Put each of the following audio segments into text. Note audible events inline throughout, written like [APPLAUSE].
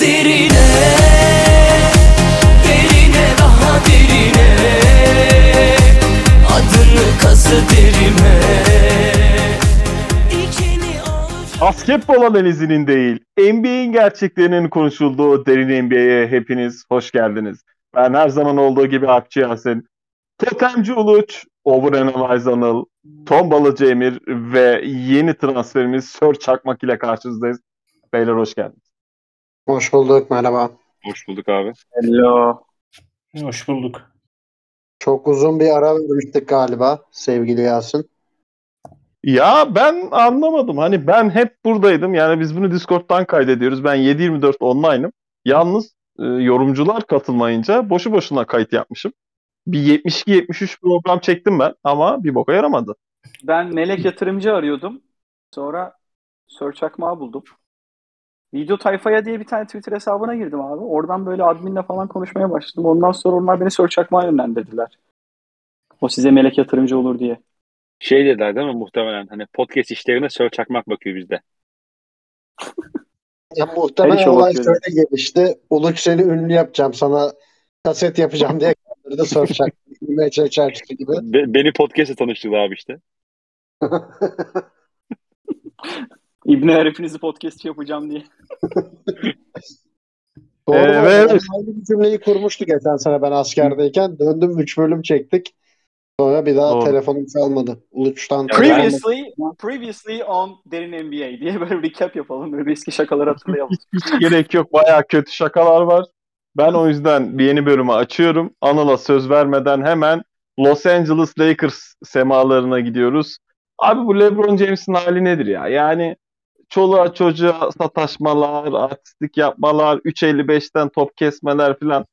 Derine Derine daha derine Adını kazı derime Basketbol analizinin değil, NBA'in gerçeklerinin konuşulduğu Derin NBA'ye hepiniz hoş geldiniz. Ben her zaman olduğu gibi Akçı Yasin, Totemci Uluç, Overanalyze Anıl, Tombalıcı Emir ve yeni transferimiz Sör Çakmak ile karşınızdayız. Beyler hoş geldiniz. Hoş bulduk, merhaba. Hoş bulduk abi. Hello. Hoş bulduk. Çok uzun bir ara vermiştik galiba sevgili Yasin. Ya ben anlamadım. Hani ben hep buradaydım. Yani biz bunu Discord'dan kaydediyoruz. Ben 7-24 online'ım. Yalnız e, yorumcular katılmayınca boşu boşuna kayıt yapmışım. Bir 72-73 program çektim ben ama bir boka yaramadı. Ben melek yatırımcı arıyordum. Sonra Search Akmağı buldum. Video Tayfaya diye bir tane Twitter hesabına girdim abi. Oradan böyle adminle falan konuşmaya başladım. Ondan sonra onlar beni Search Akmağı yönlendirdiler. O size melek yatırımcı olur diye. Şey dediler değil mi muhtemelen hani podcast işlerine sör çakmak bakıyor bizde. [LAUGHS] Ya muhtemelen olay şöyle gelişti. Uluç seni ünlü yapacağım sana kaset yapacağım diye kandırdı. İmeç çarşısı gibi. Be- beni podcast'e tanıştırdı abi işte. [LAUGHS] İbni hepinizi podcastçi yapacağım diye. [LAUGHS] Doğru Ee, Ben Aynı bir cümleyi kurmuştu geçen sene ben askerdeyken. Döndüm 3 bölüm çektik. Sonra bir daha Doğru. telefonum çalmadı. Uluç'tan. Previously, previously on Derin NBA diye böyle recap yapalım. Böyle eski şakaları hatırlayalım. Hiç gerek yok. Bayağı kötü şakalar var. Ben o yüzden bir yeni bölümü açıyorum. Anıl'a söz vermeden hemen Los Angeles Lakers semalarına gidiyoruz. Abi bu LeBron James'in hali nedir ya? Yani çoluğa çocuğa sataşmalar, artistik yapmalar, 3.55'ten top kesmeler falan.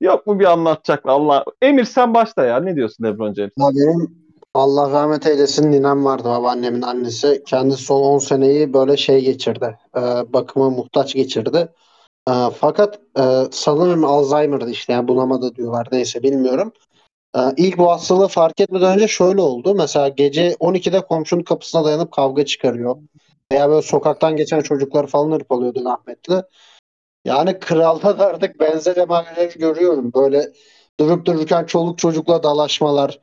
Yok mu bir anlatacak Allah. Emir sen başla ya. Ne diyorsun LeBron James? Ya Allah rahmet eylesin ninem vardı babaannemin annesi. Kendisi son 10 seneyi böyle şey geçirdi. E, bakıma muhtaç geçirdi. E, fakat e, sanırım Alzheimer'dı işte yani bulamadı diyorlar. Neyse bilmiyorum. E, ilk bu hastalığı fark etmeden önce şöyle oldu. Mesela gece 12'de komşunun kapısına dayanıp kavga çıkarıyor. Veya böyle sokaktan geçen çocukları falan hırpalıyordu rahmetli. Yani kralda da artık benzer emareleri görüyorum. Böyle durup dururken çoluk çocukla dalaşmalar.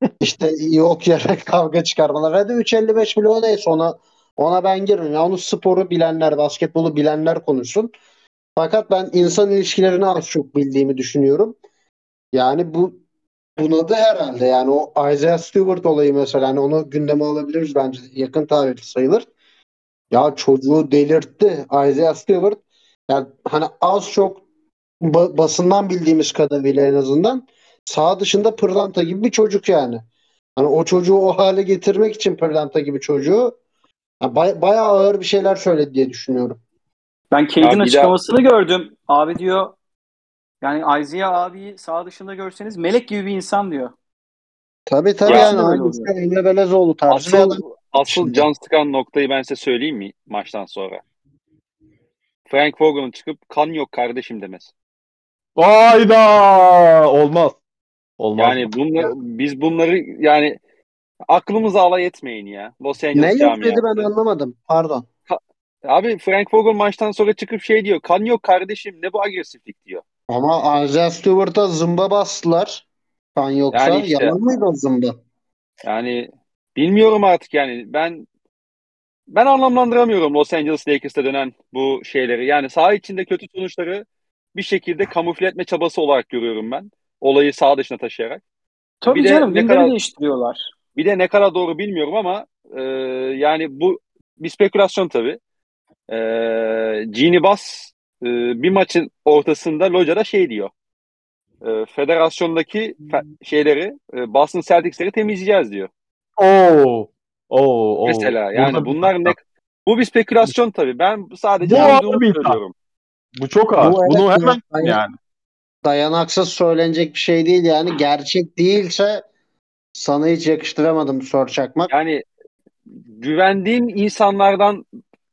[LAUGHS] İşte yok yere [LAUGHS] kavga çıkarmalar. Hadi 3.55 milyon neyse ona, ona ben girerim. Ya onu sporu bilenler, basketbolu bilenler konuşsun. Fakat ben insan ilişkilerini az çok bildiğimi düşünüyorum. Yani bu buna da herhalde yani o Isaiah Stewart olayı mesela hani onu gündeme alabiliriz bence yakın tarih sayılır. Ya çocuğu delirtti Isaiah Stewart. Yani hani az çok ba- basından bildiğimiz kadarıyla en azından sağ dışında pırlanta gibi bir çocuk yani. Hani o çocuğu o hale getirmek için pırlanta gibi çocuğu ya bay- bayağı ağır bir şeyler söyledi diye düşünüyorum. Ben Cade'in Abi açıklamasını gördüm. Abi diyor yani Isaiah abiyi sağ dışında görseniz melek gibi bir insan diyor. Tabii tabii Ya yani aynısı oluyor. Emre Belezoğlu tarzı adam. Asıl, asıl can sıkan noktayı ben size söyleyeyim mi maçtan sonra? Frank Vogel'ın çıkıp kan yok kardeşim demesi. Hayda! Olmaz. Olmaz. Yani bunlar, biz bunları yani aklımıza alay etmeyin ya. Los Ne Angeles yok dedi ben anlamadım. Pardon. Abi Frank Vogel maçtan sonra çıkıp şey diyor. Kan yok kardeşim ne bu agresiflik diyor. Ama Isaiah Stewart'a zımba bastılar. Kan yoksa Yani işte- yalan mıydı o zımba? Yani bilmiyorum artık yani ben ben anlamlandıramıyorum Los Angeles Lakers'ta dönen bu şeyleri. Yani saha içinde kötü sonuçları bir şekilde kamufle etme çabası olarak görüyorum ben. Olayı saha dışına taşıyarak. Tabii Bir de canım ne gündemi kadar- değiştiriyorlar. Bir de ne kadar doğru bilmiyorum ama e, yani bu bir spekülasyon tabii. E, Genie Bass e, bir maçın ortasında locada şey diyor. E, federasyondaki fe- şeyleri, e, Boston Celtics'leri temizleyeceğiz diyor. Oo. Oo, oo. Mesela yani Burada bunlar ne bu bir spekülasyon tabii. Ben sadece Bu abi bir söylüyorum. Bu çok ağır. Bu evet Bunu hemen aynen. yani. Dayanaksız söylenecek bir şey değil yani. Gerçek değilse sana hiç yakıştıramadım Sör Çakmak. Yani güvendiğim insanlardan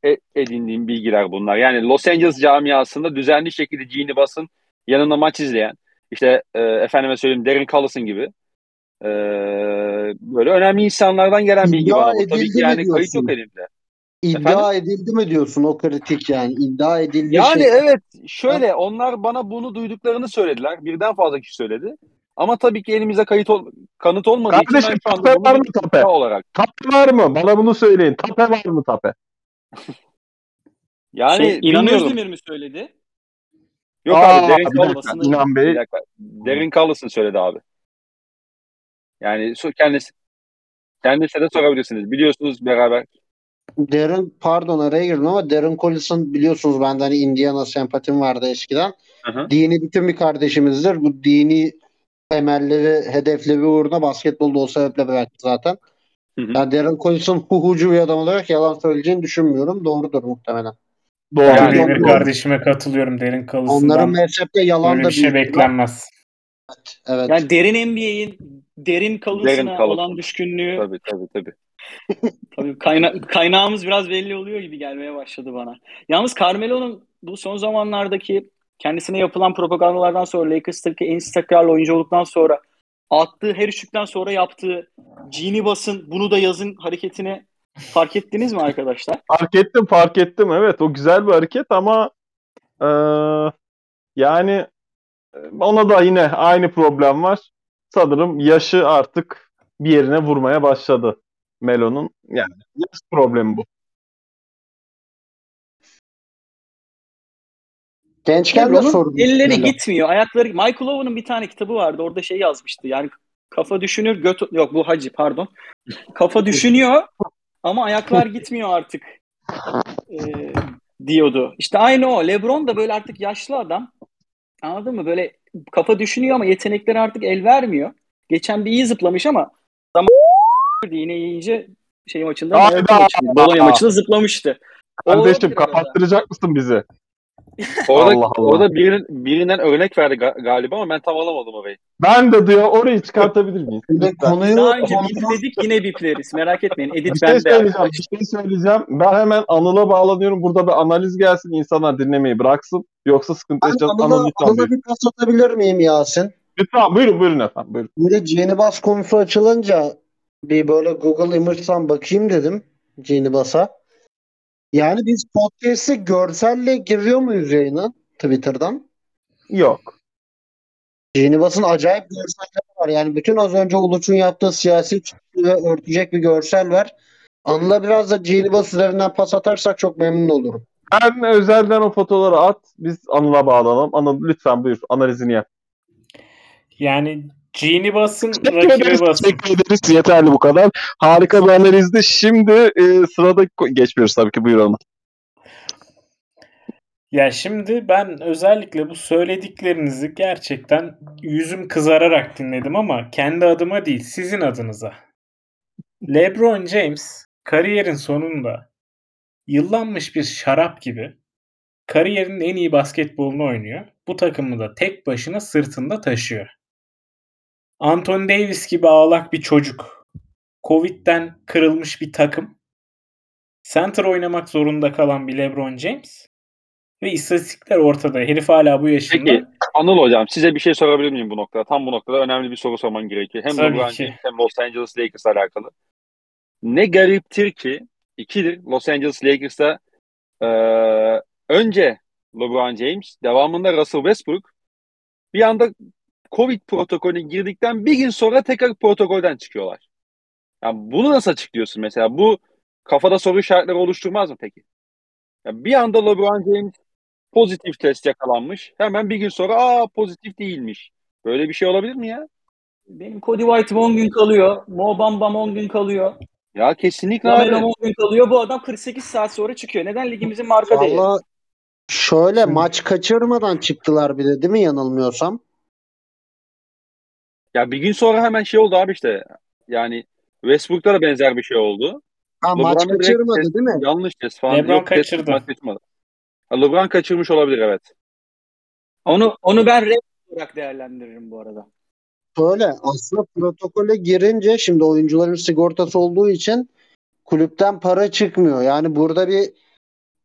e- edindiğim bilgiler bunlar. Yani Los Angeles camiasında düzenli şekilde Genie Bass'ın yanında maç izleyen, işte e, efendime söyleyeyim Darren Collison gibi e, böyle önemli insanlardan gelen bilgi Ya bana bu. Tabii edildi ki mi yani kayıt diyorsun? yok elimde. iddia edildi mi diyorsun o kritik yani iddia edildi Yani şey. evet şöyle onlar bana bunu duyduklarını söylediler. Birden fazla kişi söyledi. Ama tabii ki elimizde kayıt ol- kanıt olmadığı için Kardeşim, ben şu anda tape var mı tape? iddia olarak. Tape var mı? Bana bunu söyleyin. Tape var mı tape? [LAUGHS] Yani şey, bilmiyorum. Özdemir mi söyledi? Yok Aa, abi Derin dakika, İnan Bey. Derin Collison söyledi abi. Yani kendisi kendisine de sorabilirsiniz. Biliyorsunuz beraber. Darren pardon araya girdim ama Darren Collison biliyorsunuz bende hani Indiana sempatim vardı eskiden. Hı hı. Dini bütün bir kardeşimizdir. Bu dini temelleri, hedefleri uğruna basketbolda o sebeple bıraktı zaten. Hı hı. Yani Darren Collison huhucu bir adam olarak yalan söyleyeceğini düşünmüyorum. Doğrudur muhtemelen. Doğru. Yani kardeşime katılıyorum. Derin Onların kalısından mezhepte yalan da bir şey beklenmez. Evet. Yani derin NBA'in derin kalısına Derin Collison. olan düşkünlüğü Tabii tabii tabii. [LAUGHS] Tabii kayna- kaynağımız biraz belli oluyor gibi gelmeye başladı bana. Yalnız Carmelo'nun bu son zamanlardaki kendisine yapılan propagandalardan sonra Lakers'taki en istikrarlı oyuncu olduktan sonra attığı her üçlükten sonra yaptığı Gini basın bunu da yazın hareketini fark ettiniz mi arkadaşlar? [LAUGHS] Fark ettim fark ettim. Evet o güzel bir hareket ama eee, yani ona da yine aynı problem var. Sanırım yaşı artık bir yerine vurmaya başladı Melo'nun. Yani yaş problemi bu. Gençken de sorun. elleri Melo. gitmiyor. Ayakları Michael Owen'ın bir tane kitabı vardı. Orada şey yazmıştı. Yani kafa düşünür göt yok bu Hacı pardon. Kafa [LAUGHS] düşünüyor ama ayaklar gitmiyor artık. Ee, diyordu. İşte aynı o. LeBron da böyle artık yaşlı adam. Anladın mı? Böyle kafa düşünüyor ama yetenekleri artık el vermiyor. Geçen bir iyi zıplamış ama zaman [LAUGHS] yine iyice şey maçında! Milwaukee maçında, zıplamıştı. Kardeşim kapattıracak mısın bizi? Orada, Allah Allah. orada birinin, birinden örnek verdi ga- galiba ama ben tam alamadım orayı. Ben de diyor orayı çıkartabilir miyiz? Lütfen. konuyu Daha önce bipledik yine bipleriz. Merak etmeyin. Edit Bir şey bende. söyleyeceğim, bir şey söyleyeceğim. Ben hemen Anıl'a bağlanıyorum. Burada bir analiz gelsin, insanlar dinlemeyi bıraksın. Yoksa sıkıntı Ben yaşayacağız. Anıl'a, Anıl lütfen Anıl'a buyurun. bir pas atabilir miyim Yasin? Lütfen buyurun, buyurun efendim. Buyurun. Böyle Genie Bus konusu açılınca bir böyle Google Image'dan bakayım dedim Genie Bus'a. Yani biz podcast'e görselle giriyor muyuz yayına Twitter'dan? Yok. Genie Bus'ın acayip görselleri var. Yani bütün az önce Uluç'un yaptığı siyasi çıktığı örtecek bir görsel var. Anıl'a biraz da Genie Bus üzerinden pas atarsak çok memnun olurum. Ben özelden o fotoğrafları at. Biz Anıl'a bağlanalım. Anıl lütfen buyur. Analizini yap. Yani Genie basın, rakibe basın. Teşekkür ederiz. Yeterli bu kadar. Harika bir analizdi. Şimdi e, sıradaki geçmiyoruz tabii ki. Buyur Anıl. Ya şimdi ben özellikle bu söylediklerinizi gerçekten yüzüm kızararak dinledim ama kendi adıma değil, sizin adınıza. LeBron James kariyerin sonunda yıllanmış bir şarap gibi kariyerinin en iyi basketbolunu oynuyor. Bu takımı da tek başına sırtında taşıyor. Anthony Davis gibi ağlak bir çocuk. Covid'den kırılmış bir takım. Center oynamak zorunda kalan bir LeBron James. Ve istatistikler ortada. Herif hala bu yaşında. Peki Anıl hocam size bir şey sorabilir miyim bu noktada? Tam bu noktada önemli bir soru sorman gerekiyor. Hem Tabii LeBron. James hem Los Angeles Lakers'la alakalı. Ne gariptir ki ikidir Los Angeles Lakers'ta eee, önce LeBron James devamında Russell Westbrook bir anda Covid protokolüne girdikten bir gün sonra tekrar protokolden çıkıyorlar. Yani bunu nasıl açıklıyorsun mesela? Bu kafada soru işaretleri oluşturmaz mı peki? Ya bir anda LeBron James pozitif test yakalanmış. Hemen bir gün sonra aa pozitif değilmiş. Böyle bir şey olabilir mi ya? Benim Cody White'ım 10 gün kalıyor. Mo Bambam 10 gün kalıyor. Ya kesinlikle abi. 10 gün kalıyor. Bu adam 48 saat sonra çıkıyor. Neden ligimizin marka değeri? Valla şöyle maç kaçırmadan çıktılar bir de değil mi yanılmıyorsam? Ya bir gün sonra hemen şey oldu abi işte. Yani Westbrook'ta da benzer bir şey oldu. Ha maç LeBron'da direkt kaçırmadı test- değil mi? Yanlış test falan. LeBron Yok, test kaçırdı. maç kaçırmadı. Ha, LeBron kaçırmış olabilir evet. Onu onu ben red olarak değerlendiririm bu arada. Şöyle aslında protokole girince şimdi oyuncuların sigortası olduğu için kulüpten para çıkmıyor. Yani burada bir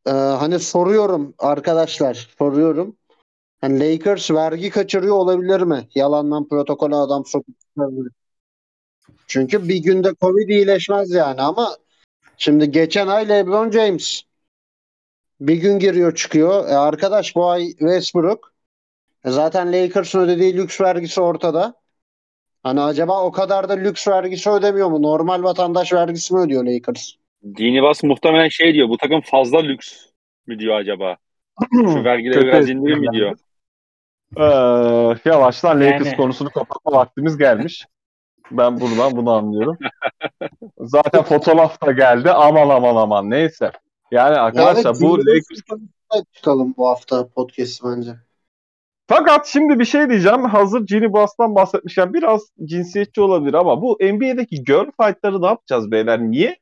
e, hani soruyorum arkadaşlar soruyorum. Hani Lakers vergi kaçırıyor olabilir mi? Yalandan protokole adam sokup Çünkü bir günde Covid iyileşmez yani ama Şimdi geçen ay LeBron James bir gün giriyor çıkıyor. E arkadaş bu ay Westbrook. E zaten Lakers'ın ödediği lüks vergisi ortada. Hani acaba o kadar da lüks vergisi ödemiyor mu? Normal vatandaş vergisi mi ödüyor Lakers? Dini Bas muhtemelen şey diyor. Bu takım fazla lüks mü diyor acaba? Şu [CLEARS THROAT] vergileri biraz indirir mi diyor. Ee, yavaştan Lakers Yani. konusunu kapatma vaktimiz gelmiş. Ben buradan bunu anlıyorum. [LAUGHS] Zaten fotoğraf da geldi. Aman aman aman neyse. Yani arkadaşlar evet, bu Lakers çıkalım bu hafta podcast bence. Fakat şimdi bir şey diyeceğim. Hazır Ginny Bass'tan bahsetmişken biraz cinsiyetçi olabilir ama bu NBA'deki girl fight'ları ne yapacağız beyler? Niye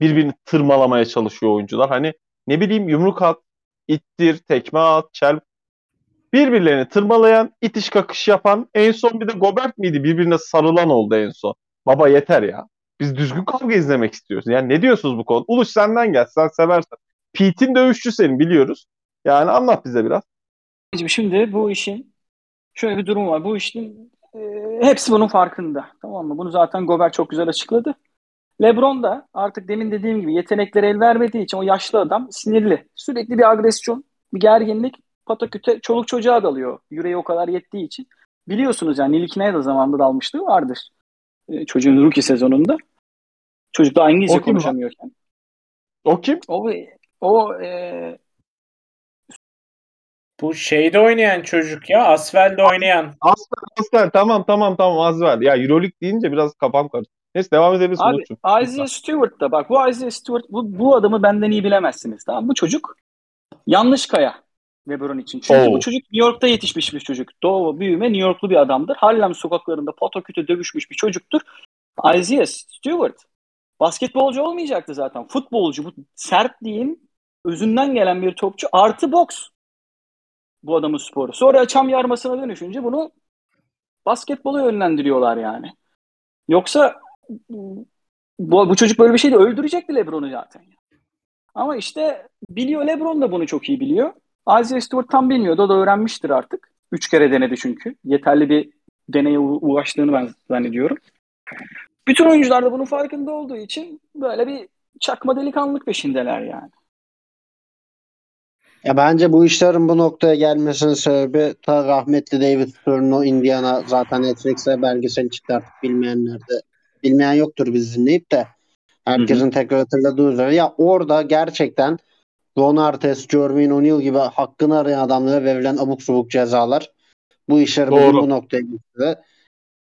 birbirini tırmalamaya çalışıyor oyuncular? Hani ne bileyim yumruk at, ittir, tekme at, çel. Birbirlerini tırmalayan, itiş kakış yapan en son bir de Gobert miydi? Birbirine sarılan oldu en son. Baba yeter ya. Biz düzgün kavga izlemek istiyoruz. Yani ne diyorsunuz bu konuda? Uluş senden gel. Sen seversen. Pete'in dövüşçü senin biliyoruz. Yani anlat bize biraz. Şimdi bu işin şöyle bir durum var. Bu işin e, hepsi bunun farkında. Tamam mı? Bunu zaten Gobert çok güzel açıkladı. LeBron da artık demin dediğim gibi yetenekleri el vermediği için o yaşlı adam sinirli. Sürekli bir agresyon, bir gerginlik pataküte çoluk çocuğa dalıyor. Yüreği o kadar yettiği için. Biliyorsunuz yani Nilkina'ya da zamanında dalmışlığı vardır. E, çocuğun rookie sezonunda. Çocuk da İngilizce O konuşamıyorken. O kim? O, o e, Bu şeyde oynayan çocuk ya. Asfel'de oynayan. Aslan tamam tamam tamam az ver. Ya Euroleague deyince biraz kafam karıştı. Neyse devam edebilirsin Abi Umut'cum. Isaiah Stewart da bak bu Isaiah Stewart bu, bu adamı benden iyi bilemezsiniz. Tamam bu çocuk yanlış kaya LeBron için. Çünkü Oo. bu çocuk New York'ta yetişmiş bir çocuk. Doğu büyüme New Yorklu bir adamdır. Harlem sokaklarında pataküte dövüşmüş bir çocuktur. Isaiah Stewart basketbolcu olmayacaktı zaten. Futbolcu bu sertliğin özünden gelen bir topçu artı boks bu adamın sporu. Sonra çam yarmasına dönüşünce bunu basketbola yönlendiriyorlar yani. Yoksa bu, bu çocuk böyle bir şeydi öldürecekti LeBron'u zaten. Ama işte biliyor LeBron da bunu çok iyi biliyor. Isaiah Stewart tam bilmiyordu. O da öğrenmiştir artık. Üç kere denedi çünkü. Yeterli bir deneye ulaştığını ben zannediyorum. Bütün oyuncular da bunun farkında olduğu için böyle bir çakma delikanlılık peşindeler yani. Ya bence bu işlerin bu noktaya gelmesinin sebebi ta rahmetli David Stern'ın o Indiana zaten Netflix'e belgesel çıktı artık bilmeyenler de bilmeyen yoktur bizi dinleyip de herkesin tekrar hatırladığı üzere ya orada gerçekten Ron Artest, Jermaine O'Neal gibi hakkını arayan adamlara verilen abuk subuk cezalar bu işleri bu noktaya getirdi.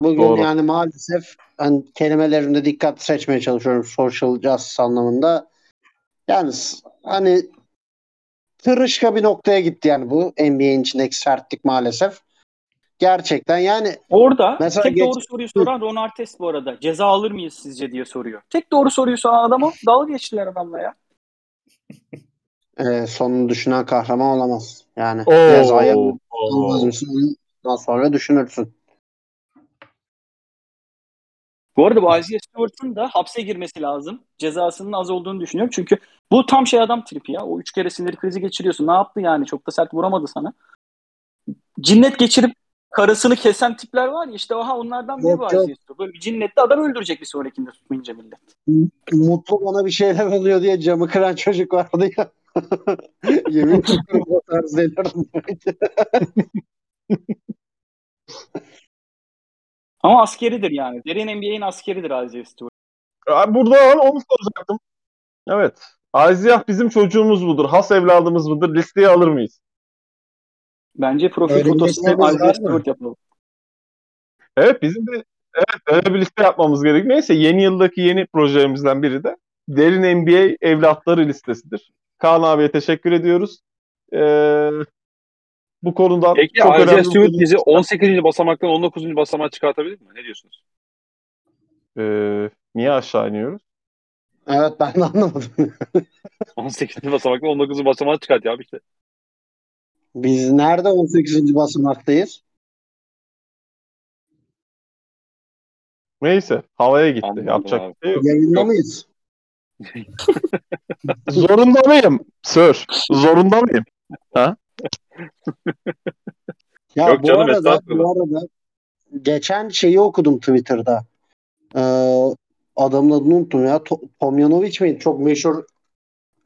Bugün Doğru. yani maalesef hani kelimelerimde dikkat seçmeye çalışıyorum social justice anlamında. Yani hani tırışka bir noktaya gitti yani bu NBA'in içindeki sertlik maalesef. Gerçekten yani Orada Mesela tek geç- doğru soruyu soran Ron Artest bu arada. Ceza alır mıyız sizce diye soruyor. Tek doğru soruyu soran adamı dalga geçtiler adamla ya. [LAUGHS] e, sonunu düşünen kahraman olamaz. Yani Oo. cezaya mısın? Ondan sonra düşünürsün. Bu arada bu Isaiah Stewart'ın da hapse girmesi lazım. Cezasının az olduğunu düşünüyorum. Çünkü bu tam şey adam tripi ya. O üç kere sinir krizi geçiriyorsun. Ne yaptı yani? Çok da sert vuramadı sana. Cinnet geçirip karısını kesen tipler var ya işte aha onlardan biri Stewart. Böyle bir cinnetli adam öldürecek bir sonrakinde tutmayınca millet. Mutlu bana bir şeyler oluyor diye camı kıran çocuk vardı ya. Yemin ediyorum o tarz delirim. Ama askeridir yani. Derin NBA'in askeridir Isaiah Stewart. Abi Burada onu soracaktım. Evet. Isaiah bizim çocuğumuz budur. Has evladımız budur. Listeye alır mıyız? Bence profil Öyle fotosunu Isaiah? Stewart yapalım. Evet bizim de evet öyle bir liste yapmamız gerekiyor. Neyse yeni yıldaki yeni projemizden biri de Derin NBA evlatları listesidir. Kaan abiye teşekkür ediyoruz. Ee, bu konuda Peki çok önemli Stewart bir- bizi 18. basamaktan 19. basamağa çıkartabilir mi? Ne diyorsunuz? Ee, niye aşağı iniyoruz? Evet ben de anlamadım. [LAUGHS] 18. basamaktan 19. basamağa çıkart ya abi işte. Biz nerede 18. basamaktayız? Neyse havaya gitti. Anladım Yapacak abi. bir şey yok. Yayında Yok. mıyız? [LAUGHS] Zorunda mıyım? Sir. Zorunda mıyım? Ya Yok bu canım, arada bu arada geçen şeyi okudum Twitter'da. Ee, adamın adını unuttum ya. To- Tomjanovic miydi? Çok meşhur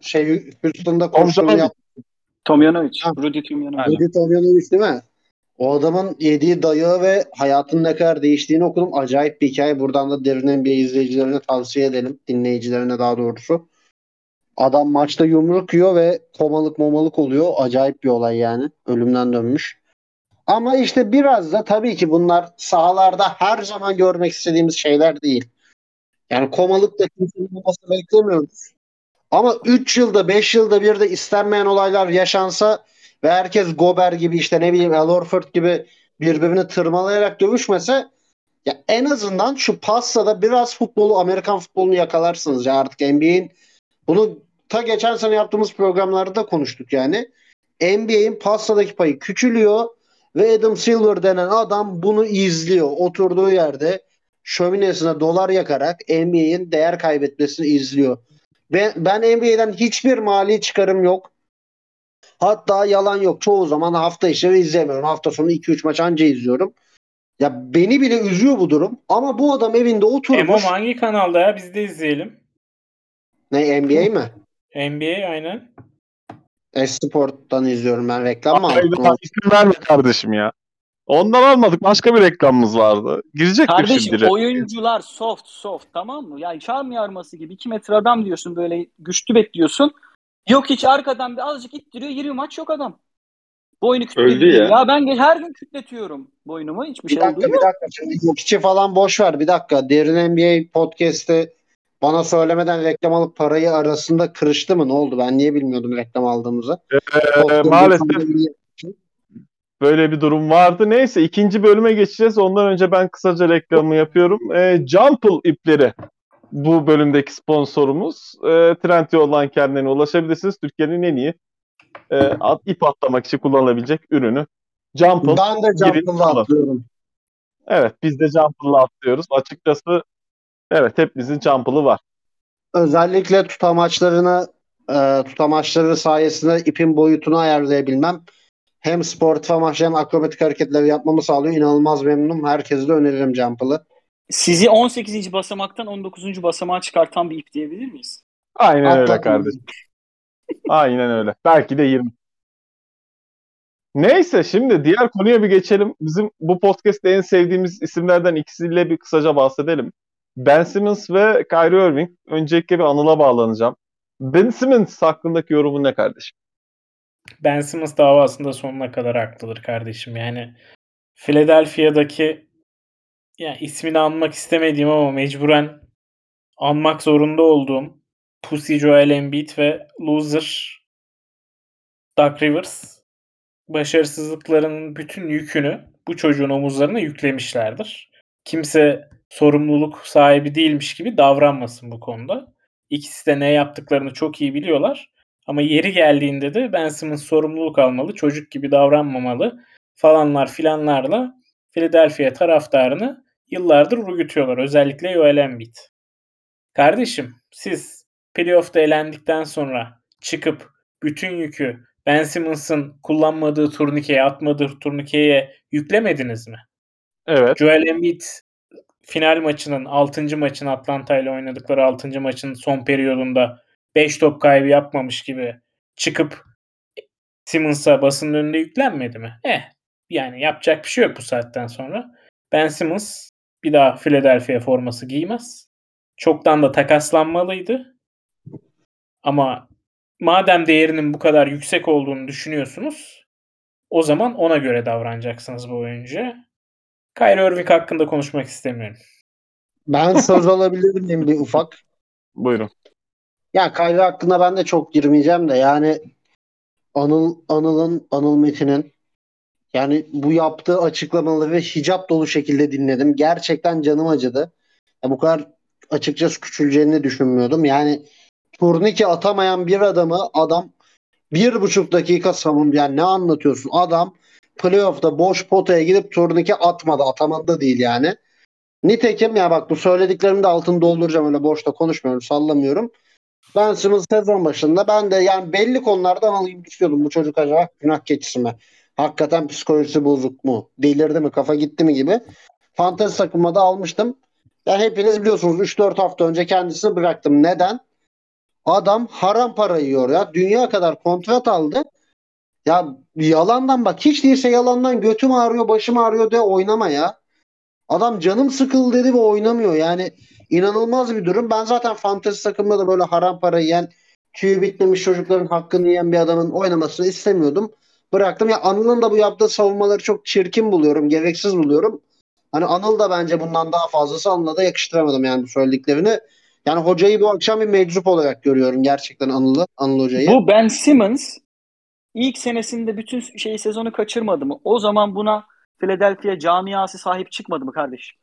şey Houston'da Tomjanovic. yaptı. Tomjanovic. Ha. Rudy Tomjanovic. Rudy Tomjanovic değil mi? O adamın yediği dayağı ve hayatının ne kadar değiştiğini okudum. Acayip bir hikaye. Buradan da derin NBA izleyicilerine tavsiye edelim. Dinleyicilerine daha doğrusu. Adam maçta yumruk yiyor ve komalık momalık oluyor. Acayip bir olay yani. Ölümden dönmüş. Ama işte biraz da tabii ki bunlar sahalarda her zaman görmek istediğimiz şeyler değil. Yani komalık da kimsenin olmasını beklemiyoruz. Ama 3 yılda 5 yılda bir de istenmeyen olaylar yaşansa ve herkes Gober gibi işte ne bileyim Al Horford gibi birbirini tırmalayarak dövüşmese ya en azından şu passada biraz futbolu Amerikan futbolunu yakalarsınız ya artık NBA'in bunu ta geçen sene yaptığımız programlarda da konuştuk yani. NBA'in passadaki payı küçülüyor ve Adam Silver denen adam bunu izliyor. Oturduğu yerde şöminesine dolar yakarak NBA'in değer kaybetmesini izliyor. Ben, ben NBA'den hiçbir mali çıkarım yok. Hatta yalan yok. Çoğu zaman hafta içleri izlemiyorum. Hafta sonu 2-3 maç anca izliyorum. Ya beni bile üzüyor bu durum. Ama bu adam evinde Emo oturmuş. hangi kanalda ya? Biz de izleyelim. Ne NBA mi? NBA aynen. Esport'tan izliyorum ben. Reklam mı aldım? isim verme kardeşim ya. Ondan almadık. Başka bir reklamımız vardı. Girecek Kardeşim şimdi? oyuncular soft soft tamam mı? Yani çam yarması gibi 2 metre adam diyorsun böyle güçlü bekliyorsun. Yok hiç arkadan bir azıcık ittiriyor 20 maç yok adam. Boynu kütledi. Öldü ya. Ya ben her gün kütletiyorum boynumu. Hiçbir Bir şey dakika bir dakika. Şimdi Jokic'i falan boş ver. Bir dakika. Derin NBA podcast'te bana söylemeden reklam alıp parayı arasında kırıştı mı? Ne oldu? Ben niye bilmiyordum reklam aldığımızı? Ee, maalesef böyle bir durum vardı. Neyse ikinci bölüme geçeceğiz. Ondan önce ben kısaca reklamı yapıyorum. Ee, Jumple ipleri bu bölümdeki sponsorumuz. Ee, Trendyol'dan kendilerine ulaşabilirsiniz. Türkiye'nin en iyi e, at, ip atlamak için kullanılabilecek ürünü. Jumple. Ben de Jumple'la atlıyorum. Evet biz de Jumple'la atlıyoruz. Açıkçası evet hepimizin Jumple'ı var. Özellikle tutamaçlarını e, tutamaçları sayesinde ipin boyutunu ayarlayabilmem hem sportif amaçlı hem akrobatik hareketleri yapmamı sağlıyor. İnanılmaz memnunum. Herkese de öneririm Jumple'ı. Sizi 18. basamaktan 19. basamağa çıkartan bir ip diyebilir miyiz? Aynen öyle Atlatın. kardeşim. Aynen öyle. Belki de 20. Neyse şimdi diğer konuya bir geçelim. Bizim bu podcast'te en sevdiğimiz isimlerden ikisiyle bir kısaca bahsedelim. Ben Simmons ve Kyrie Irving. Öncelikle bir Anıl'a bağlanacağım. Ben Simmons hakkındaki yorumun ne kardeşim? Ben Simmons davasında sonuna kadar haklıdır kardeşim. Yani Philadelphia'daki ya ismini anmak istemediğim ama mecburen anmak zorunda olduğum Pussy Joel Embiid ve Loser Doug Rivers başarısızlıklarının bütün yükünü bu çocuğun omuzlarına yüklemişlerdir. Kimse sorumluluk sahibi değilmiş gibi davranmasın bu konuda. İkisi de ne yaptıklarını çok iyi biliyorlar. Ama yeri geldiğinde de Ben Simmons sorumluluk almalı, çocuk gibi davranmamalı falanlar filanlarla Philadelphia taraftarını yıllardır urgutuyorlar. Özellikle Joel Embiid. Kardeşim siz playoff'ta elendikten sonra çıkıp bütün yükü Ben Simmons'ın kullanmadığı turnikeye, atmadığı turnikeye yüklemediniz mi? Evet. Joel Embiid final maçının 6. maçın Atlanta ile oynadıkları 6. maçın son periyodunda 5 top kaybı yapmamış gibi çıkıp Simmons'a basının önünde yüklenmedi mi? Eh yani yapacak bir şey yok bu saatten sonra. Ben Simmons bir daha Philadelphia forması giymez. Çoktan da takaslanmalıydı. Ama madem değerinin bu kadar yüksek olduğunu düşünüyorsunuz o zaman ona göre davranacaksınız bu oyuncuya. Kyrie Irving hakkında konuşmak istemiyorum. Ben söz alabilir miyim bir ufak? [LAUGHS] Buyurun. Ya Kyrie hakkında ben de çok girmeyeceğim de yani Anıl Anıl'ın Anıl Metin'in yani bu yaptığı açıklamaları ve hicap dolu şekilde dinledim. Gerçekten canım acıdı. Ya bu kadar açıkçası küçüleceğini düşünmüyordum. Yani turnike atamayan bir adamı adam bir buçuk dakika savun. Yani ne anlatıyorsun? Adam playoff'ta boş potaya gidip turnike atmadı. Atamadı da değil yani. Nitekim ya bak bu söylediklerimin de altını dolduracağım öyle boşta konuşmuyorum sallamıyorum. Ben Simmons sezon başında ben de yani belli konulardan alayım düşünüyordum bu çocuk acaba günah keçisi mi? Hakikaten psikolojisi bozuk mu? Delirdi mi? Kafa gitti mi gibi. Fantezi takımda da almıştım. Ya hepiniz biliyorsunuz 3-4 hafta önce kendisini bıraktım. Neden? Adam haram para yiyor ya. Dünya kadar kontrat aldı. Ya yalandan bak hiç değilse yalandan götüm ağrıyor başım ağrıyor de oynama ya. Adam canım sıkıldı dedi ve oynamıyor. Yani inanılmaz bir durum. Ben zaten fantezi takımda da böyle haram para yiyen, tüyü bitmemiş çocukların hakkını yiyen bir adamın oynamasını istemiyordum. Bıraktım. Ya Anıl'ın da bu yaptığı savunmaları çok çirkin buluyorum, gereksiz buluyorum. Hani Anıl da bence bundan daha fazlası Anıl'a da yakıştıramadım yani bu söylediklerini. Yani hocayı bu akşam bir meczup olarak görüyorum gerçekten Anıl'ı, Anıl hocayı. Bu Ben Simmons ilk senesinde bütün şeyi sezonu kaçırmadı mı? O zaman buna Philadelphia camiası sahip çıkmadı mı kardeşim?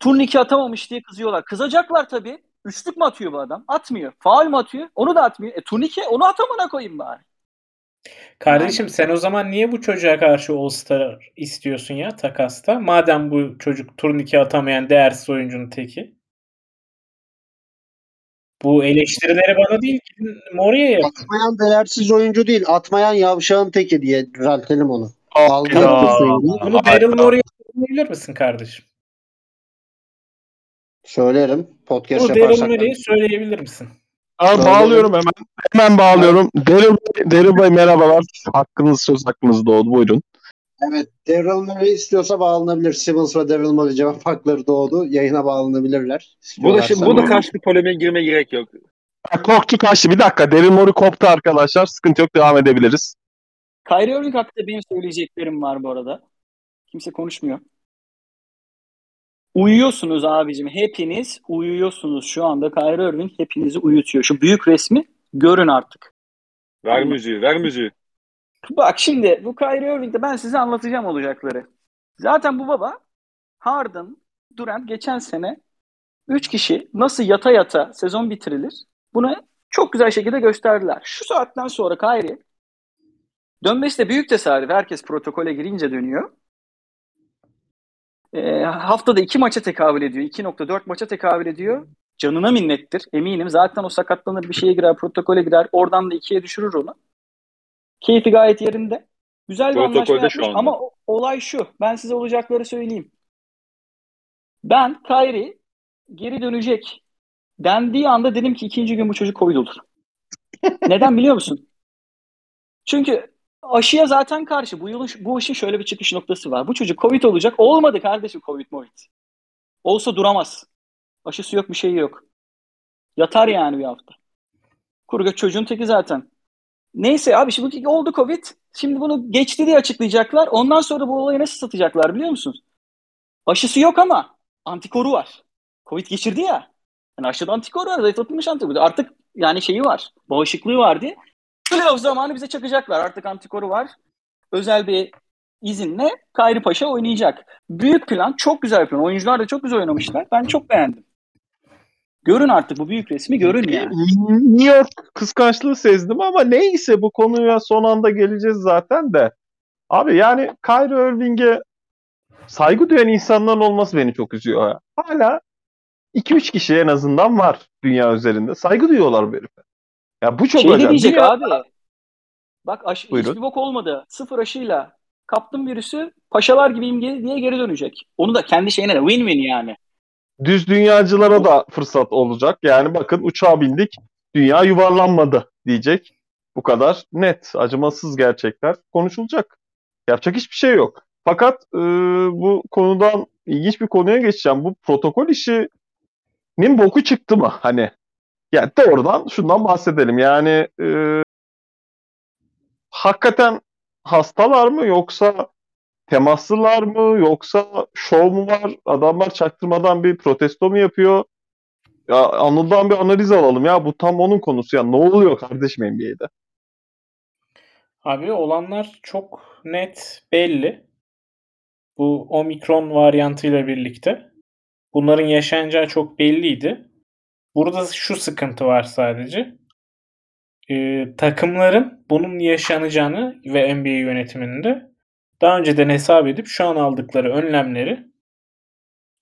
Turnike atamamış diye kızıyorlar. Kızacaklar tabii. Üçlük mü atıyor bu adam? Atmıyor. Faul mü atıyor? Onu da atmıyor. E turnike onu atamana koyayım bari. Kardeşim sen o zaman niye bu çocuğa karşı All-Star istiyorsun ya takasta? Madem bu çocuk turnike atamayan değersiz oyuncunun teki. Bu eleştirileri bana değil ki Mori'ye yap. Atmayan değersiz oyuncu değil, atmayan yavşağın teki diye düzeltelim onu. Algı Ya. yani. Bunu Daryl Morey'e söyleyebilir misin kardeşim? Söylerim. Podcast Bunu Daryl yaparsak. Morey'e söyleyebilir misin? Abi bağlıyorum hemen. Hemen bağlıyorum. Daryl Bey, Daryl Bey merhabalar. Hakkınız söz hakkınız doğdu. Buyurun. Evet. Daryl Morey istiyorsa bağlanabilir. Simmons ve Daryl Morey cevap hakları doğdu. Yayına bağlanabilirler. Bu da, şimdi, bu da karşı bir polemiğe girmeye gerek yok. Ha, Korktu kaçtı. Bir dakika. Daryl Morey koptu arkadaşlar. Sıkıntı yok. Devam edebiliriz. Kyrie Irving hakkında benim söyleyeceklerim var bu arada. Kimse konuşmuyor. Uyuyorsunuz abicim. Hepiniz uyuyorsunuz şu anda. Kyrie Irving hepinizi uyutuyor. Şu büyük resmi görün artık. Ver müziği, ver müziği. Bak şimdi bu Kyrie Irving'de ben size anlatacağım olacakları. Zaten bu baba Harden, Durant geçen sene 3 kişi nasıl yata yata sezon bitirilir bunu çok güzel şekilde gösterdiler. Şu saatten sonra Kyrie dönmesi de büyük tesadüf. Herkes protokole girince dönüyor. Ee, haftada iki maça tekabül ediyor. 2.4 maça tekabül ediyor. Canına minnettir. Eminim. Zaten o sakatlanır bir şeye girer, protokole girer. Oradan da ikiye düşürür onu. Keyfi gayet yerinde. Güzel bir Protokolde anlaşma şu yapmış anda. ama olay şu. Ben size olacakları söyleyeyim. Ben Kyrie geri dönecek dendiği anda dedim ki ikinci gün bu çocuk Covid olur. [LAUGHS] Neden biliyor musun? Çünkü aşıya zaten karşı. Bu yılın bu işin şöyle bir çıkış noktası var. Bu çocuk Covid olacak. Olmadı kardeşim Covid Covid. Olsa duramaz. Aşısı yok bir şey yok. Yatar yani bir hafta. Kurga çocuğun teki zaten. Neyse abi şimdi oldu Covid. Şimdi bunu geçti diye açıklayacaklar. Ondan sonra bu olayı nasıl satacaklar biliyor musunuz? Aşısı yok ama antikoru var. Covid geçirdi ya. Yani aşıda antikoru var. Zayıflatılmış antikoru. Artık yani şeyi var. Bağışıklığı var diye. Playoff zamanı bize çakacaklar. Artık antikoru var. Özel bir izinle Kayri Paşa oynayacak. Büyük plan. Çok güzel plan. Oyuncular da çok güzel oynamışlar. Ben çok beğendim. Görün artık bu büyük resmi görün yani. New York kıskançlığı sezdim ama neyse bu konuya son anda geleceğiz zaten de. Abi yani Kyrie Irving'e saygı duyan insanların olması beni çok üzüyor. ya. Hala 2-3 kişi en azından var dünya üzerinde. Saygı duyuyorlar bu herife. Ya bu çok Şey acayip. diyecek abi. Bak aşı, Buyurun. hiçbir bok olmadı. Sıfır aşıyla kaptım virüsü. Paşalar gibiyim diye geri dönecek. Onu da kendi şeyine win-win yani. Düz dünyacılara da fırsat olacak. Yani bakın uçağa bindik, dünya yuvarlanmadı diyecek. Bu kadar net, acımasız gerçekler konuşulacak. Yapacak hiçbir şey yok. Fakat e, bu konudan ilginç bir konuya geçeceğim. Bu protokol işinin boku çıktı mı? Hani yani doğrudan şundan bahsedelim. Yani e, hakikaten hastalar mı yoksa temaslılar mı yoksa şov mu var? Adamlar çaktırmadan bir protesto mu yapıyor? Ya Anıl'dan bir analiz alalım ya. Bu tam onun konusu ya. Ne oluyor kardeşim NBA'de? Abi olanlar çok net belli. Bu omikron varyantıyla birlikte. Bunların yaşanacağı çok belliydi. Burada şu sıkıntı var sadece. Ee, takımların bunun yaşanacağını ve NBA yönetiminde daha önceden hesap edip şu an aldıkları önlemleri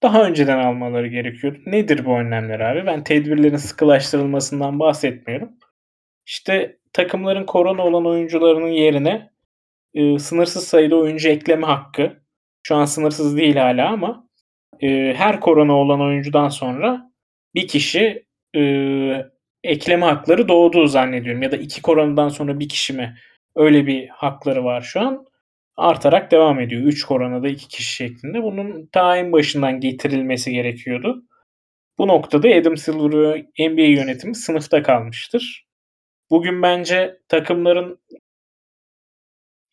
daha önceden almaları gerekiyordu. Nedir bu önlemler abi? Ben tedbirlerin sıkılaştırılmasından bahsetmiyorum. İşte takımların korona olan oyuncularının yerine e, sınırsız sayıda oyuncu ekleme hakkı. Şu an sınırsız değil hala ama e, her korona olan oyuncudan sonra bir kişi e, ekleme hakları doğduğu zannediyorum. Ya da iki koronadan sonra bir kişi mi? Öyle bir hakları var şu an. Artarak devam ediyor. 3 koronada 2 kişi şeklinde. Bunun ta başından getirilmesi gerekiyordu. Bu noktada Adam Silver ve NBA yönetimi sınıfta kalmıştır. Bugün bence takımların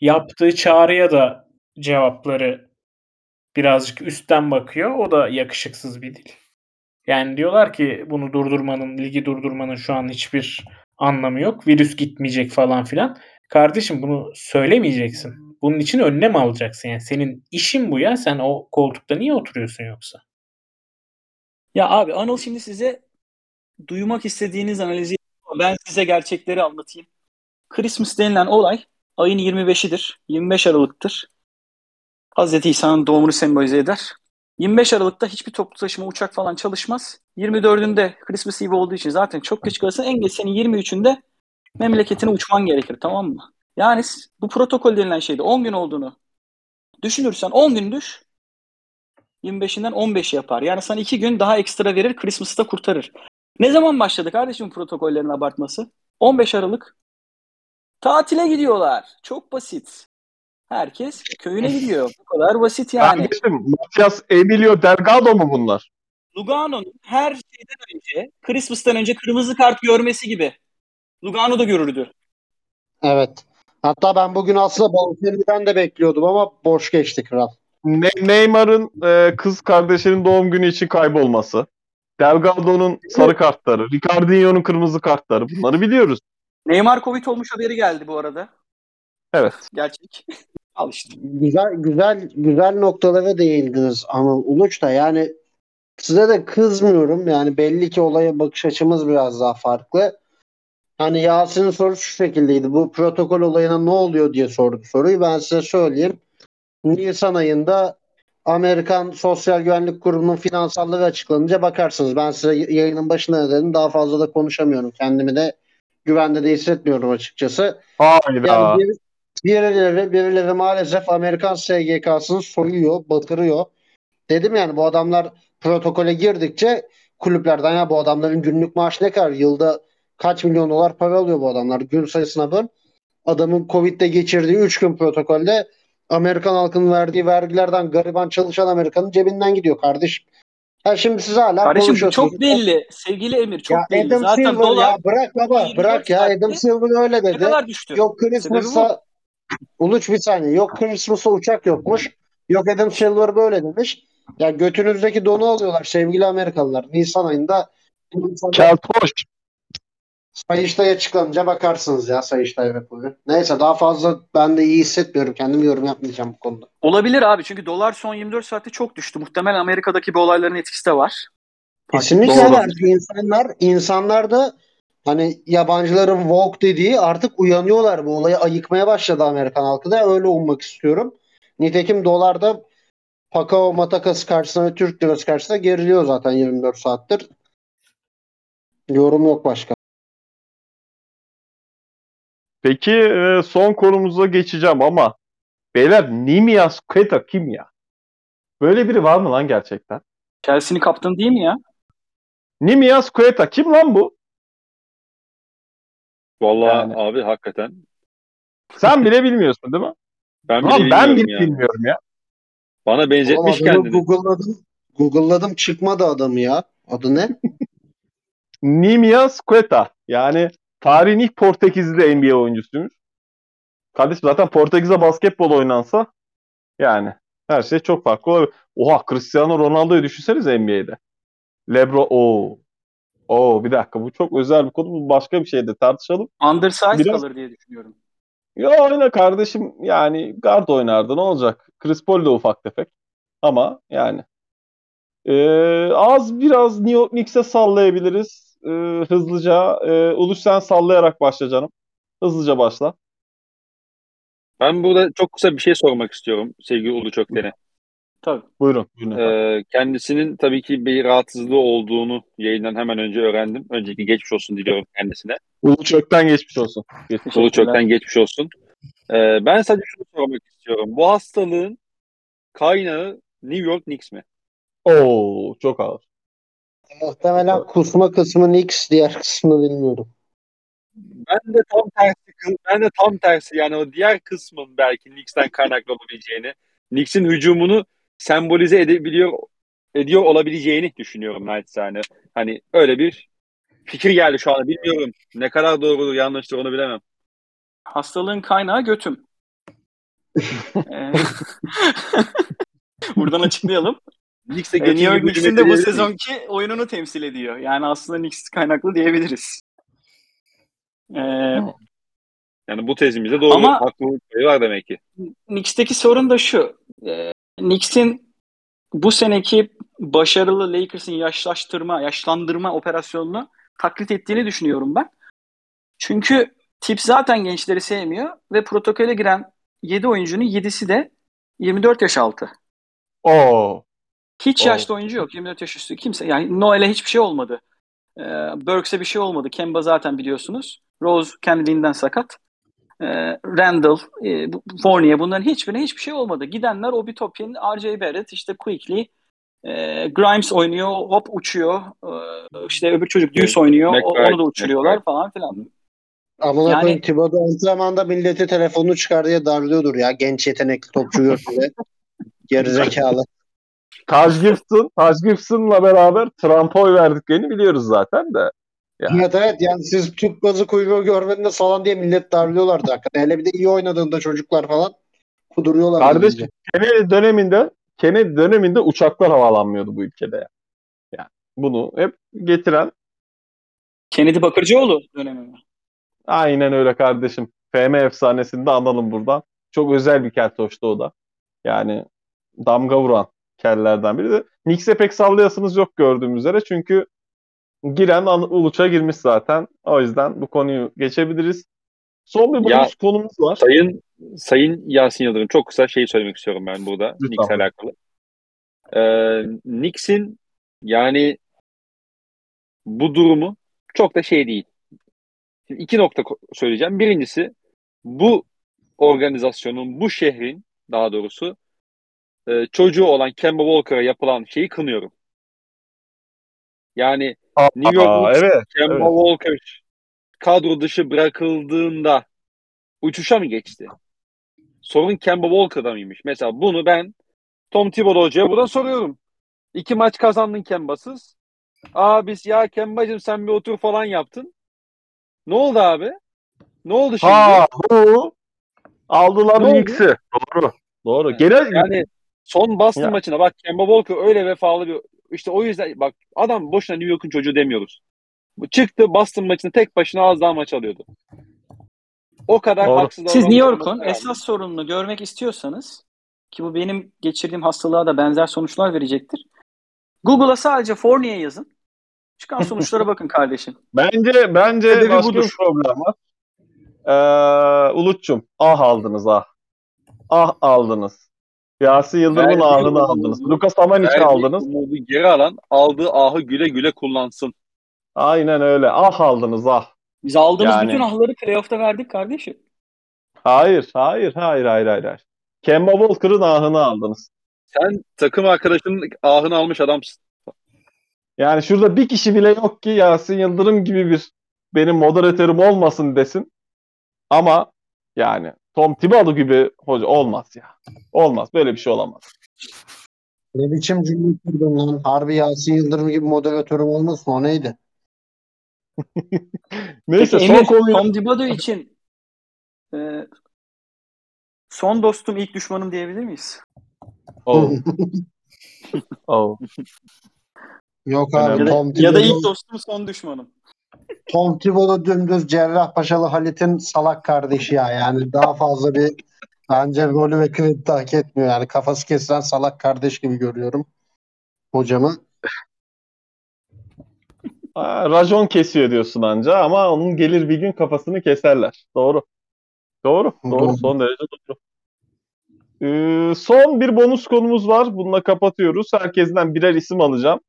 yaptığı çağrıya da cevapları birazcık üstten bakıyor. O da yakışıksız bir dil. Yani diyorlar ki bunu durdurmanın, ligi durdurmanın şu an hiçbir anlamı yok. Virüs gitmeyecek falan filan. Kardeşim bunu söylemeyeceksin. Bunun için önlem alacaksın. Yani senin işin bu ya. Sen o koltukta niye oturuyorsun yoksa? Ya abi Anıl şimdi size duymak istediğiniz analizi ben size gerçekleri anlatayım. Christmas denilen olay ayın 25'idir. 25 Aralık'tır. Hazreti İsa'nın doğumunu sembolize eder. 25 Aralık'ta hiçbir toplu taşıma uçak falan çalışmaz. 24'ünde Christmas Eve olduğu için zaten çok geç kalırsın. En geç senin 23'ünde memleketine uçman gerekir tamam mı? Yani bu protokol denilen şeyde 10 gün olduğunu düşünürsen 10 gün düş 25'inden 15 yapar. Yani sana 2 gün daha ekstra verir Christmas'ı da kurtarır. Ne zaman başladı kardeşim protokollerin abartması? 15 Aralık. Tatile gidiyorlar. Çok basit. Herkes köyüne gidiyor. Bu kadar basit yani. Kardeşim Matias Emilio Delgado mu bunlar? Lugano'nun her şeyden önce, Christmas'tan önce kırmızı kart görmesi gibi. Lugano da görürdü. Evet. Hatta ben bugün aslında Bonfilmi'den de bekliyordum ama boş geçti kral. Ne- Neymar'ın e, kız kardeşinin doğum günü için kaybolması. Delgado'nun sarı kartları, Ricardinho'nun kırmızı kartları bunları biliyoruz. Neymar Covid olmuş haberi geldi bu arada. Evet. Gerçek. [LAUGHS] Al işte. Güzel güzel güzel noktalara değindiniz Anıl Uluç da yani size de kızmıyorum yani belli ki olaya bakış açımız biraz daha farklı. Hani Yasin'in sorusu şu şekildeydi. Bu protokol olayına ne oluyor diye sordu soruyu. Ben size söyleyeyim. Nisan ayında Amerikan Sosyal Güvenlik Kurumu'nun finansalları açıklanınca bakarsınız. Ben size yayının başında dedim. Daha fazla da konuşamıyorum. Kendimi de güvende de hissetmiyorum açıkçası. Hayda. Yani birileri, birileri maalesef Amerikan SGK'sını soyuyor, batırıyor. Dedim yani bu adamlar protokole girdikçe kulüplerden ya bu adamların günlük maaşı ne kadar? Yılda kaç milyon dolar para alıyor bu adamlar? Gün sayısına böl. Adamın Covid'de geçirdiği 3 gün protokolde Amerikan halkının verdiği vergilerden gariban çalışan Amerikanın cebinden gidiyor kardeşim. Ha şimdi siz hala Kardeşim çok belli. Sevgili Emir çok Ya belli. Adam Zaten Silver dolar ya bırak baba 24 bırak ya Adam saatte Silver öyle ne dedi. kadar düştü? Yok Christmas'a Uluç bir saniye. Yok Christmas'a uçak yokmuş. Yok Adam Silver böyle demiş. Ya götünüzdeki donu alıyorlar sevgili Amerikalılar. Nisan ayında Keltoş. Sayıştay açıklanınca bakarsınız ya Sayıştay raporu. Neyse daha fazla ben de iyi hissetmiyorum. Kendim yorum yapmayacağım bu konuda. Olabilir abi çünkü dolar son 24 saatte çok düştü. Muhtemelen Amerika'daki bu olayların etkisi de var. Kesinlikle Doğru. var. İnsanlar, insanlar da hani yabancıların woke dediği artık uyanıyorlar. Bu olayı ayıkmaya başladı Amerikan halkı da. Öyle ummak istiyorum. Nitekim dolarda Pakao Matakası karşısında ve Türk lirası karşısında geriliyor zaten 24 saattir. Yorum yok başka. Peki e, son konumuza geçeceğim ama beyler Nimias Queta kim ya? Böyle biri var mı lan gerçekten? Chelsea'nin kaptanı değil mi ya? Nimias Queta kim lan bu? Vallahi Yani. abi hakikaten. Sen bile [LAUGHS] bilmiyorsun değil mi? Ben bile Lan ben bilmiyorum bile ya. bilmiyorum ya. Bana Oğlum benzetmiş adamı kendini. Google'ladım. Google'ladım çıkmadı adamı ya. Adı ne? [LAUGHS] Nimias Queta. Yani tarihin ilk Portekizli NBA oyuncusuymuş. Kardeşim zaten Portekiz'de basketbol oynansa yani her şey çok farklı olabilir. Oha Cristiano Ronaldo'yu düşünsenize NBA'de. Lebron o Oo bir dakika bu çok özel bir konu. Bu başka bir şeyde tartışalım. Undersize Biraz- kalır diye düşünüyorum. Ya oyna kardeşim yani guard oynardı ne olacak? Chris Paul de ufak tefek. Ama yani Ee, az biraz New York Knicks'e sallayabiliriz. Ee, hızlıca. Ee, Uluş sen sallayarak başla canım. Hızlıca başla. Ben burada çok kısa bir şey sormak istiyorum sevgili Ulu Çökten'e. Tabii. Buyurun. buyurun. Ee, kendisinin tabii ki bir rahatsızlığı olduğunu yayından hemen önce öğrendim. Önceki geçmiş olsun diliyorum kendisine. Uluş Ökten geçmiş olsun. Geçmiş Ulu. Çökten geçmiş olsun. Ee, ben sadece şunu sormak istiyorum. Bu hastalığın kaynağı New York Knicks mi? Oo çok ağır. Muhtemelen kusma kısmı Knicks, diğer kısmını bilmiyorum. Ben de tam tersi ben de tam tersi yani o diğer kısmın belki Knicks'ten kaynaklı olabileceğini, Knicks'in hücumunu sembolize edebiliyor ediyor olabileceğini düşünüyorum naçizane. Hani öyle bir fikir geldi şu anda bilmiyorum. Ne kadar doğrudur yanlıştır onu bilemem. Hastalığın kaynağı götüm. [LAUGHS] Ee, [LAUGHS] Buradan açıklayalım. Knicks'e Ee, New York Knicks'in de bu sezonki oyununu temsil ediyor. Yani aslında Knicks kaynaklı diyebiliriz. Ee, Yani bu tezimizde doğru. Ama- Haklılık payı var demek ki. Knicks'teki sorun da şu. Ee, Knicks'in bu seneki başarılı Lakers'ın yaşlaştırma, yaşlandırma operasyonunu taklit ettiğini düşünüyorum ben. Çünkü tip zaten gençleri sevmiyor ve protokole giren 7 oyuncunun 7'si de 24 yaş altı. Oo. Hiç Oo. yaşlı oyuncu yok. 24 yaş üstü kimse. Yani Noel'e hiçbir şey olmadı. Ee, Burks'e bir şey olmadı. Kemba zaten biliyorsunuz. Rose kendiliğinden sakat. Ee, Randall, e, Fournier bunların hiçbirine hiçbir şey olmadı. Gidenler Obi Toppin, R.J. Barrett, işte Quickly, e, Grimes oynuyor, hop uçuyor. Ee, işte öbür çocuk Deuce oynuyor. o- McBride, onu da uçuruyorlar McBride. falan filan. Amına Yani- Thibodeau antrenmanda milleti telefonunu çıkar diye darlıyordur ya. Genç yetenekli topçu gördüğünde. [LAUGHS] Gerizekalı. Taj Gibson, Taj Gibson'la beraber Trump'a oy verdiklerini biliyoruz zaten de. Ya. Evet evet yani siz Türk bazı kuyruğu görmediniz falan diye millet darlıyorlardı hakikaten. Hele bir de iyi oynadığında çocuklar falan kuduruyorlar. Kardeşim Kennedy döneminde Kennedy döneminde uçaklar havalanmıyordu bu ülkede ya. Yani bunu hep getiren Kennedy Bakırcıoğlu dönemi mi? aynen öyle kardeşim. FM efsanesini de analım buradan. Çok özel bir keltoştu o da. Yani damga vuran kellerden biri de. Knicks'e pek sallayasınız yok gördüğüm üzere. Çünkü giren Uluç'a girmiş zaten. O yüzden bu konuyu geçebiliriz. Son bir bonus konumuz var. Sayın Sayın Yasin Yıldırım çok kısa şey söylemek istiyorum ben burada Lütfen. Knicks'le alakalı. Ee, Knicks'in yani bu durumu çok da şey değil. Şimdi iki nokta söyleyeceğim. Birincisi bu organizasyonun, bu şehrin daha doğrusu e, çocuğu olan Kemba Walker'a yapılan şeyi kınıyorum. Yani New York Aa, Knicks evet. Kemba evet. Walker kadro dışı bırakıldığında uçuşa mı geçti? Sorun Kemba Walker'da mıymış? Mesela bunu ben Tom Thibodeau hocaya buradan soruyorum. İki maç kazandın Kemba'sız. Aa biz ya Kemba'cığım sen bir otur falan yaptın. Ne oldu abi? Ne oldu şimdi? Ha bu aldılar? Knicks'i. Doğru. Doğru. Genel Yani son Boston Ya. maçına bak Kemba Walker öyle vefalı bir işte o yüzden bak adam boşuna New York'un çocuğu demiyoruz. Bu çıktı Boston maçında tek başına az daha maç alıyordu. O kadar Doğru. haksız Siz New York'un esas sorununu görmek istiyorsanız ki bu benim geçirdiğim hastalığa da benzer sonuçlar verecektir. Google'a sadece Fournier yazın. Çıkan [LAUGHS] sonuçlara bakın kardeşim. bence bence Sebebi başka budur. bir problem var. Ee, Ulut'cum ah aldınız ah. Ah aldınız. Yasin Yıldırım'ın Verdiği ahını umudu- aldınız. Lucas Amanic'i Verdiği aldınız. umudu geri alan aldığı ahı güle güle kullansın. Aynen öyle. Ah aldınız ah. Biz aldığımız Yani- bütün ahları playoff'ta verdik kardeşim. Hayır, hayır, hayır, hayır, hayır, hayır. Kemba Walker'ın ahını aldınız. Sen takım arkadaşının ahını almış adamsın. Yani şurada bir kişi bile yok ki Yasin Yıldırım gibi bir benim moderatörüm olmasın desin. Ama yani Tom Thibodeau gibi hoca olmaz ya. Olmaz. Böyle bir şey olamaz. Ne biçim cümle kurdun lan? Harbi Yasin Yıldırım gibi moderatörüm olmasın o neydi? [LAUGHS] Neyse Peki son Emir, konuyu Tom Thibodeau için e, son dostum ilk düşmanım diyebilir miyiz? Oh, oh. Yok abi. Ya da, Tom ya da ilk dostum son düşmanım. Tom Thibodeau dümdüz Cerrahpaşalı Halit'in salak kardeşi ya. Yani daha fazla bir bence rolü ve kredi hak etmiyor. Yani kafası kesilen salak kardeş gibi görüyorum hocamı. Ha, racon kesiyor diyorsun anca ama onun gelir bir gün kafasını keserler. Doğru. Doğru. Doğru. Doğru. Son derece doğru. Ee, son bir bonus konumuz var. Bununla kapatıyoruz. Herkesten birer isim alacağım.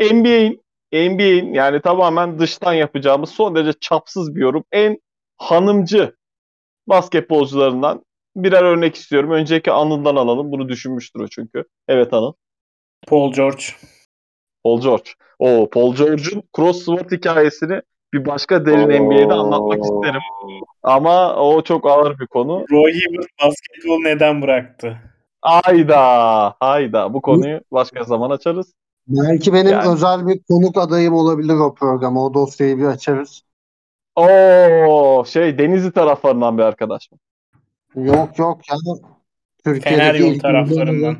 NBA'in NBA'in yani tamamen dıştan yapacağımız son derece çapsız bir yorum. En hanımcı basketbolcularından birer örnek istiyorum. Önceki Anıl'dan alalım. Bunu düşünmüştür o çünkü. Evet Anıl. Paul George. Paul George. O Paul George'un crossword hikayesini bir başka derin NBA'de anlatmak isterim. Ama o çok ağır bir konu. Roy Hibbert basketbolu neden bıraktı? Hayda, hayda. Bu konuyu başka zaman açarız. Belki benim Yani- özel bir konuk adayım olabilir o programa. O dosyayı bir açarız. Oo, şey Denizli taraflarından bir arkadaş mı? Yok yok ya. Fener Türkiye'deki yolu ilk taraflarından.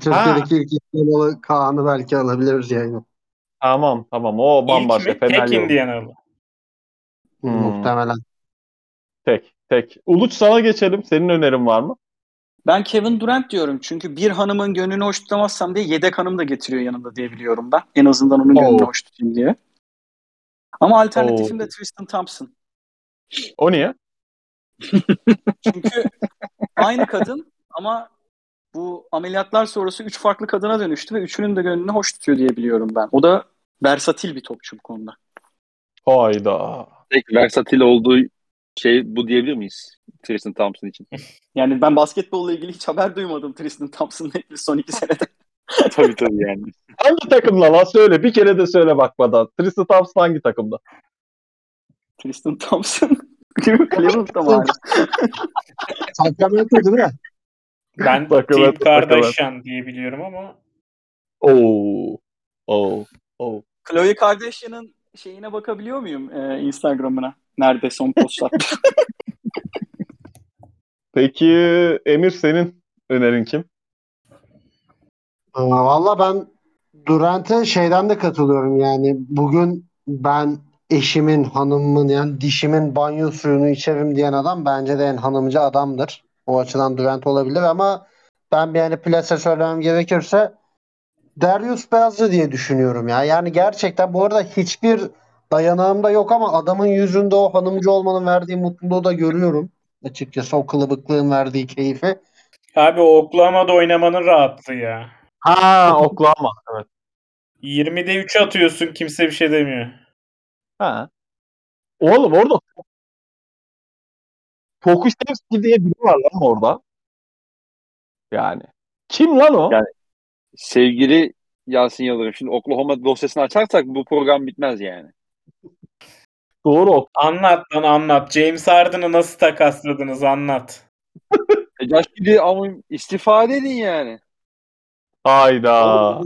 Türkiye'deki ilk İspanyolu Kaan'ı belki alabiliriz yayına. Tamam, tamam. O bambaşka. İlk mi? Fener Tek. Indianalı. Hmm, Muhtemelen. tek, tek. Uluç sana geçelim. Senin önerin var mı? Ben Kevin Durant diyorum. Çünkü bir hanımın gönlünü hoş tutamazsam diye yedek hanım da getiriyor yanında diye biliyorum ben. En azından onun gönlünü Oo. hoş tutayım diye. Ama alternatifim Oo. de Tristan Thompson. O niye? [LAUGHS] Çünkü aynı kadın ama bu ameliyatlar sonrası üç farklı kadına dönüştü ve üçünün de gönlünü hoş tutuyor diye biliyorum ben. O da versatil bir topçu bu konuda. Hayda. Tek versatil olduğu şey bu diyebilir miyiz? Tristan Thompson için. [LAUGHS] Yani ben basketbolla ilgili hiç haber duymadım Tristan Thompson'la ilgili son iki senede. [LAUGHS] tabii tabii yani. Hangi takımda lan? Söyle. Bir kere de söyle bakmadan. Tristan Thompson hangi takımda? Tristan Thompson. [LAUGHS] Cleveland'da mı hala? Sacramento değil mi? Ben Kim Kardashian diye biliyorum ama Oo. Oo. Oo. Khloe Kardashian'ın şeyine bakabiliyor muyum e, Instagram'ına? Nerede son post attı? [LAUGHS] Peki Emir senin önerin kim? Valla ben Durant'e şeyden de katılıyorum yani bugün ben eşimin, hanımımın yani dişimin banyo suyunu içerim diyen adam bence de en hanımcı adamdır. O açıdan Durant olabilir ama ben bir yani plase söylemem gerekirse Darius Beyazcı diye düşünüyorum ya. Yani gerçekten bu arada hiçbir dayanağım da yok ama adamın yüzünde o hanımcı olmanın verdiği mutluluğu da görüyorum. Açıkçası o kılıbıklığın verdiği keyfi. abi Oklahoma'da oynamanın rahatlığı ya. Ha Oklahoma. Evet. 20'de 3 atıyorsun kimse bir şey demiyor. Ha. Oğlum orada Pokuševski diye biri var lan orada. Yani. Kim lan o? Yani- Sevgili Yasin Yıldırım. Şimdi Oklahoma dosyasını açarsak bu program bitmez yani. Doğru. Anlat lan anlat. James Harden'ı nasıl takasladınız anlat. E, Josh Giddey ama istifa edin yani. Hayda.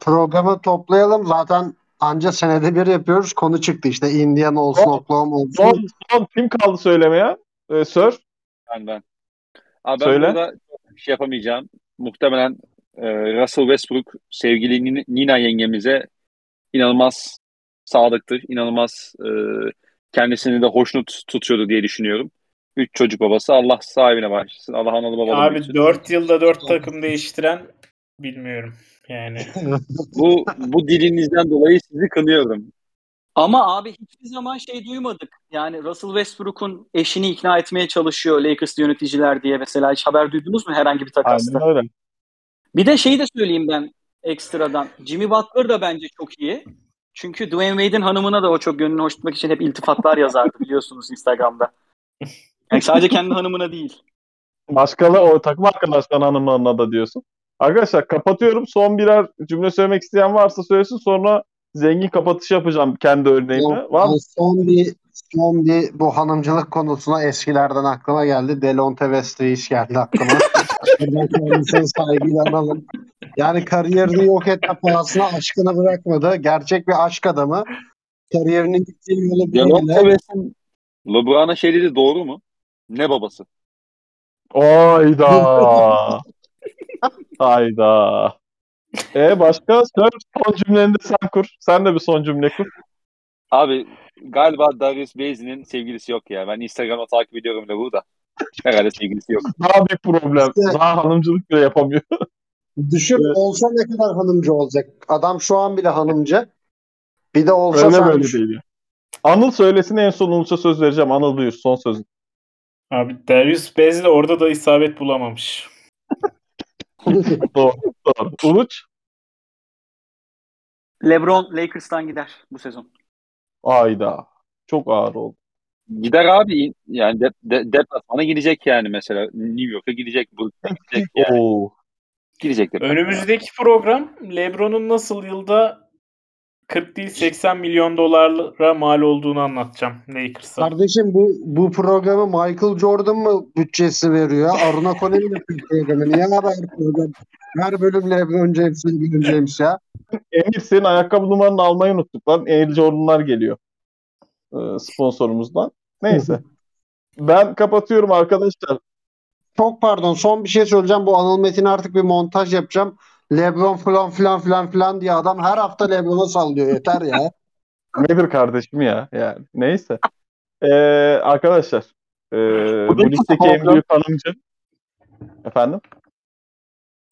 Programı toplayalım. Zaten anca senede bir yapıyoruz. Konu çıktı işte. Indiana olsun, Son- Oklahoma olsun. Son, son kim kaldı söylemeye? Ee, Sir. Ben ben. Abi ben Söyle. burada bir şey yapamayacağım. Muhtemelen e, Russell Westbrook sevgili Nin- Nina yengemize inanılmaz sadıktır. İnanılmaz e, kendisini de hoşnut tutuyordu diye düşünüyorum. Üç çocuk babası. Allah sahibine başlasın. Allah analı babalı Abi. 4 yılda 4 takım değiştiren bilmiyorum. Yani [LAUGHS] Bu, bu dilinizden dolayı sizi kınıyorum. Ama abi hiçbir zaman şey duymadık. Yani Russell Westbrook'un eşini ikna etmeye çalışıyor Lakers yöneticiler diye mesela hiç haber duydunuz mu herhangi bir takasta? Aynen öyle. Bir de şeyi de söyleyeyim ben ekstradan. Jimmy Butler da bence çok iyi. Çünkü Dwayne Wade'in hanımına da o çok gönlünü hoş tutmak için hep iltifatlar yazardı [LAUGHS] biliyorsunuz Instagram'da. Yani sadece kendi hanımına değil. Başkalı o takım arkadaşların hanımlarına da diyorsun. Arkadaşlar kapatıyorum. Son birer cümle söylemek isteyen varsa söylesin. Sonra zengin kapatış yapacağım kendi örneğimle. Var mı? ben son bir son bir bu hanımcılık konusuna eskilerden aklıma geldi. Delonte West Reis geldi aklıma. [LAUGHS] Buradan kendisini saygıyla analım. Yani kariyerini yok etme pahasına aşkını bırakmadı. Gerçek bir aşk adamı. Kariyerinin gittiği yolu Delonte. West'in LeBron'a şey dedi doğru mu? Ne babası? Hayda. [LAUGHS] Hayda. E başka? Sir son cümleni de sen kur. Sen de bir son cümle kur. Abi galiba Darius Beyzi'nin sevgilisi yok ya. Ben Instagram'da takip ediyorum da burada. Herhalde sevgilisi yok. Daha büyük problem. İşte- Daha hanımcılık bile yapamıyor. [LAUGHS] Düşün olsa ne kadar hanımcı olacak. Adam şu an bile hanımcı. Bir de olsa Öyle böyle düşün. değil. ya. Anıl söylesin en son Ulus'a söz vereceğim. Anıl buyur son sözün. abi Darius Bezli orada da isabet bulamamış. [LAUGHS] Doğru. Doğru. Uluç. LeBron Lakers'tan gider bu sezon. Ayda. Çok ağır oldu. Gider abi yani de, de, deplasmana gidecek yani mesela. New York'a gidecek. Brooklyn'e gidecek yani. Oo. girecekler. Önümüzdeki program LeBron'un nasıl yılda 40 değil 80 milyon dolara mal olduğunu anlatacağım Lakers'a. Kardeşim bu bu programı Michael Jordan mı bütçesi veriyor? Aruna Conan mi programı? Niye haber program? Her bölüm LeBron James, LeBron James ya. Emir senin ayakkabı numaranı almayı unuttuk lan. Air Jordan'lar geliyor. Ee, sponsorumuzdan. Neyse. ben kapatıyorum arkadaşlar. Çok pardon son bir şey söyleyeceğim. Bu Anıl Metin artık bir montaj yapacağım. LeBron falan filan filan filan diye adam her hafta LeBron'a sallıyor. Yeter ya. [LAUGHS] Nedir kardeşim ya? Yani neyse. Ee, arkadaşlar ee, bu ligdeki en büyük hanımcı efendim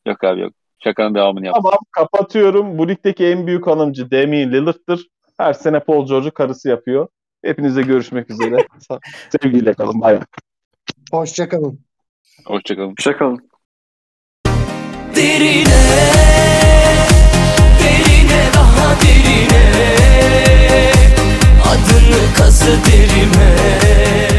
Yok abi yok. Şakanın devamını yap. Tamam kapatıyorum. Bu ligdeki en büyük hanımcı Damian Lillard'dır. Her sene Paul George'u karısı yapıyor. Hepinize görüşmek üzere. [LAUGHS] Sevgiyle kalın. Bay bay. Hoşçakalın. Hoşçakalın. Hoşçakalın. Derine Derine daha derine. Adını kazı derime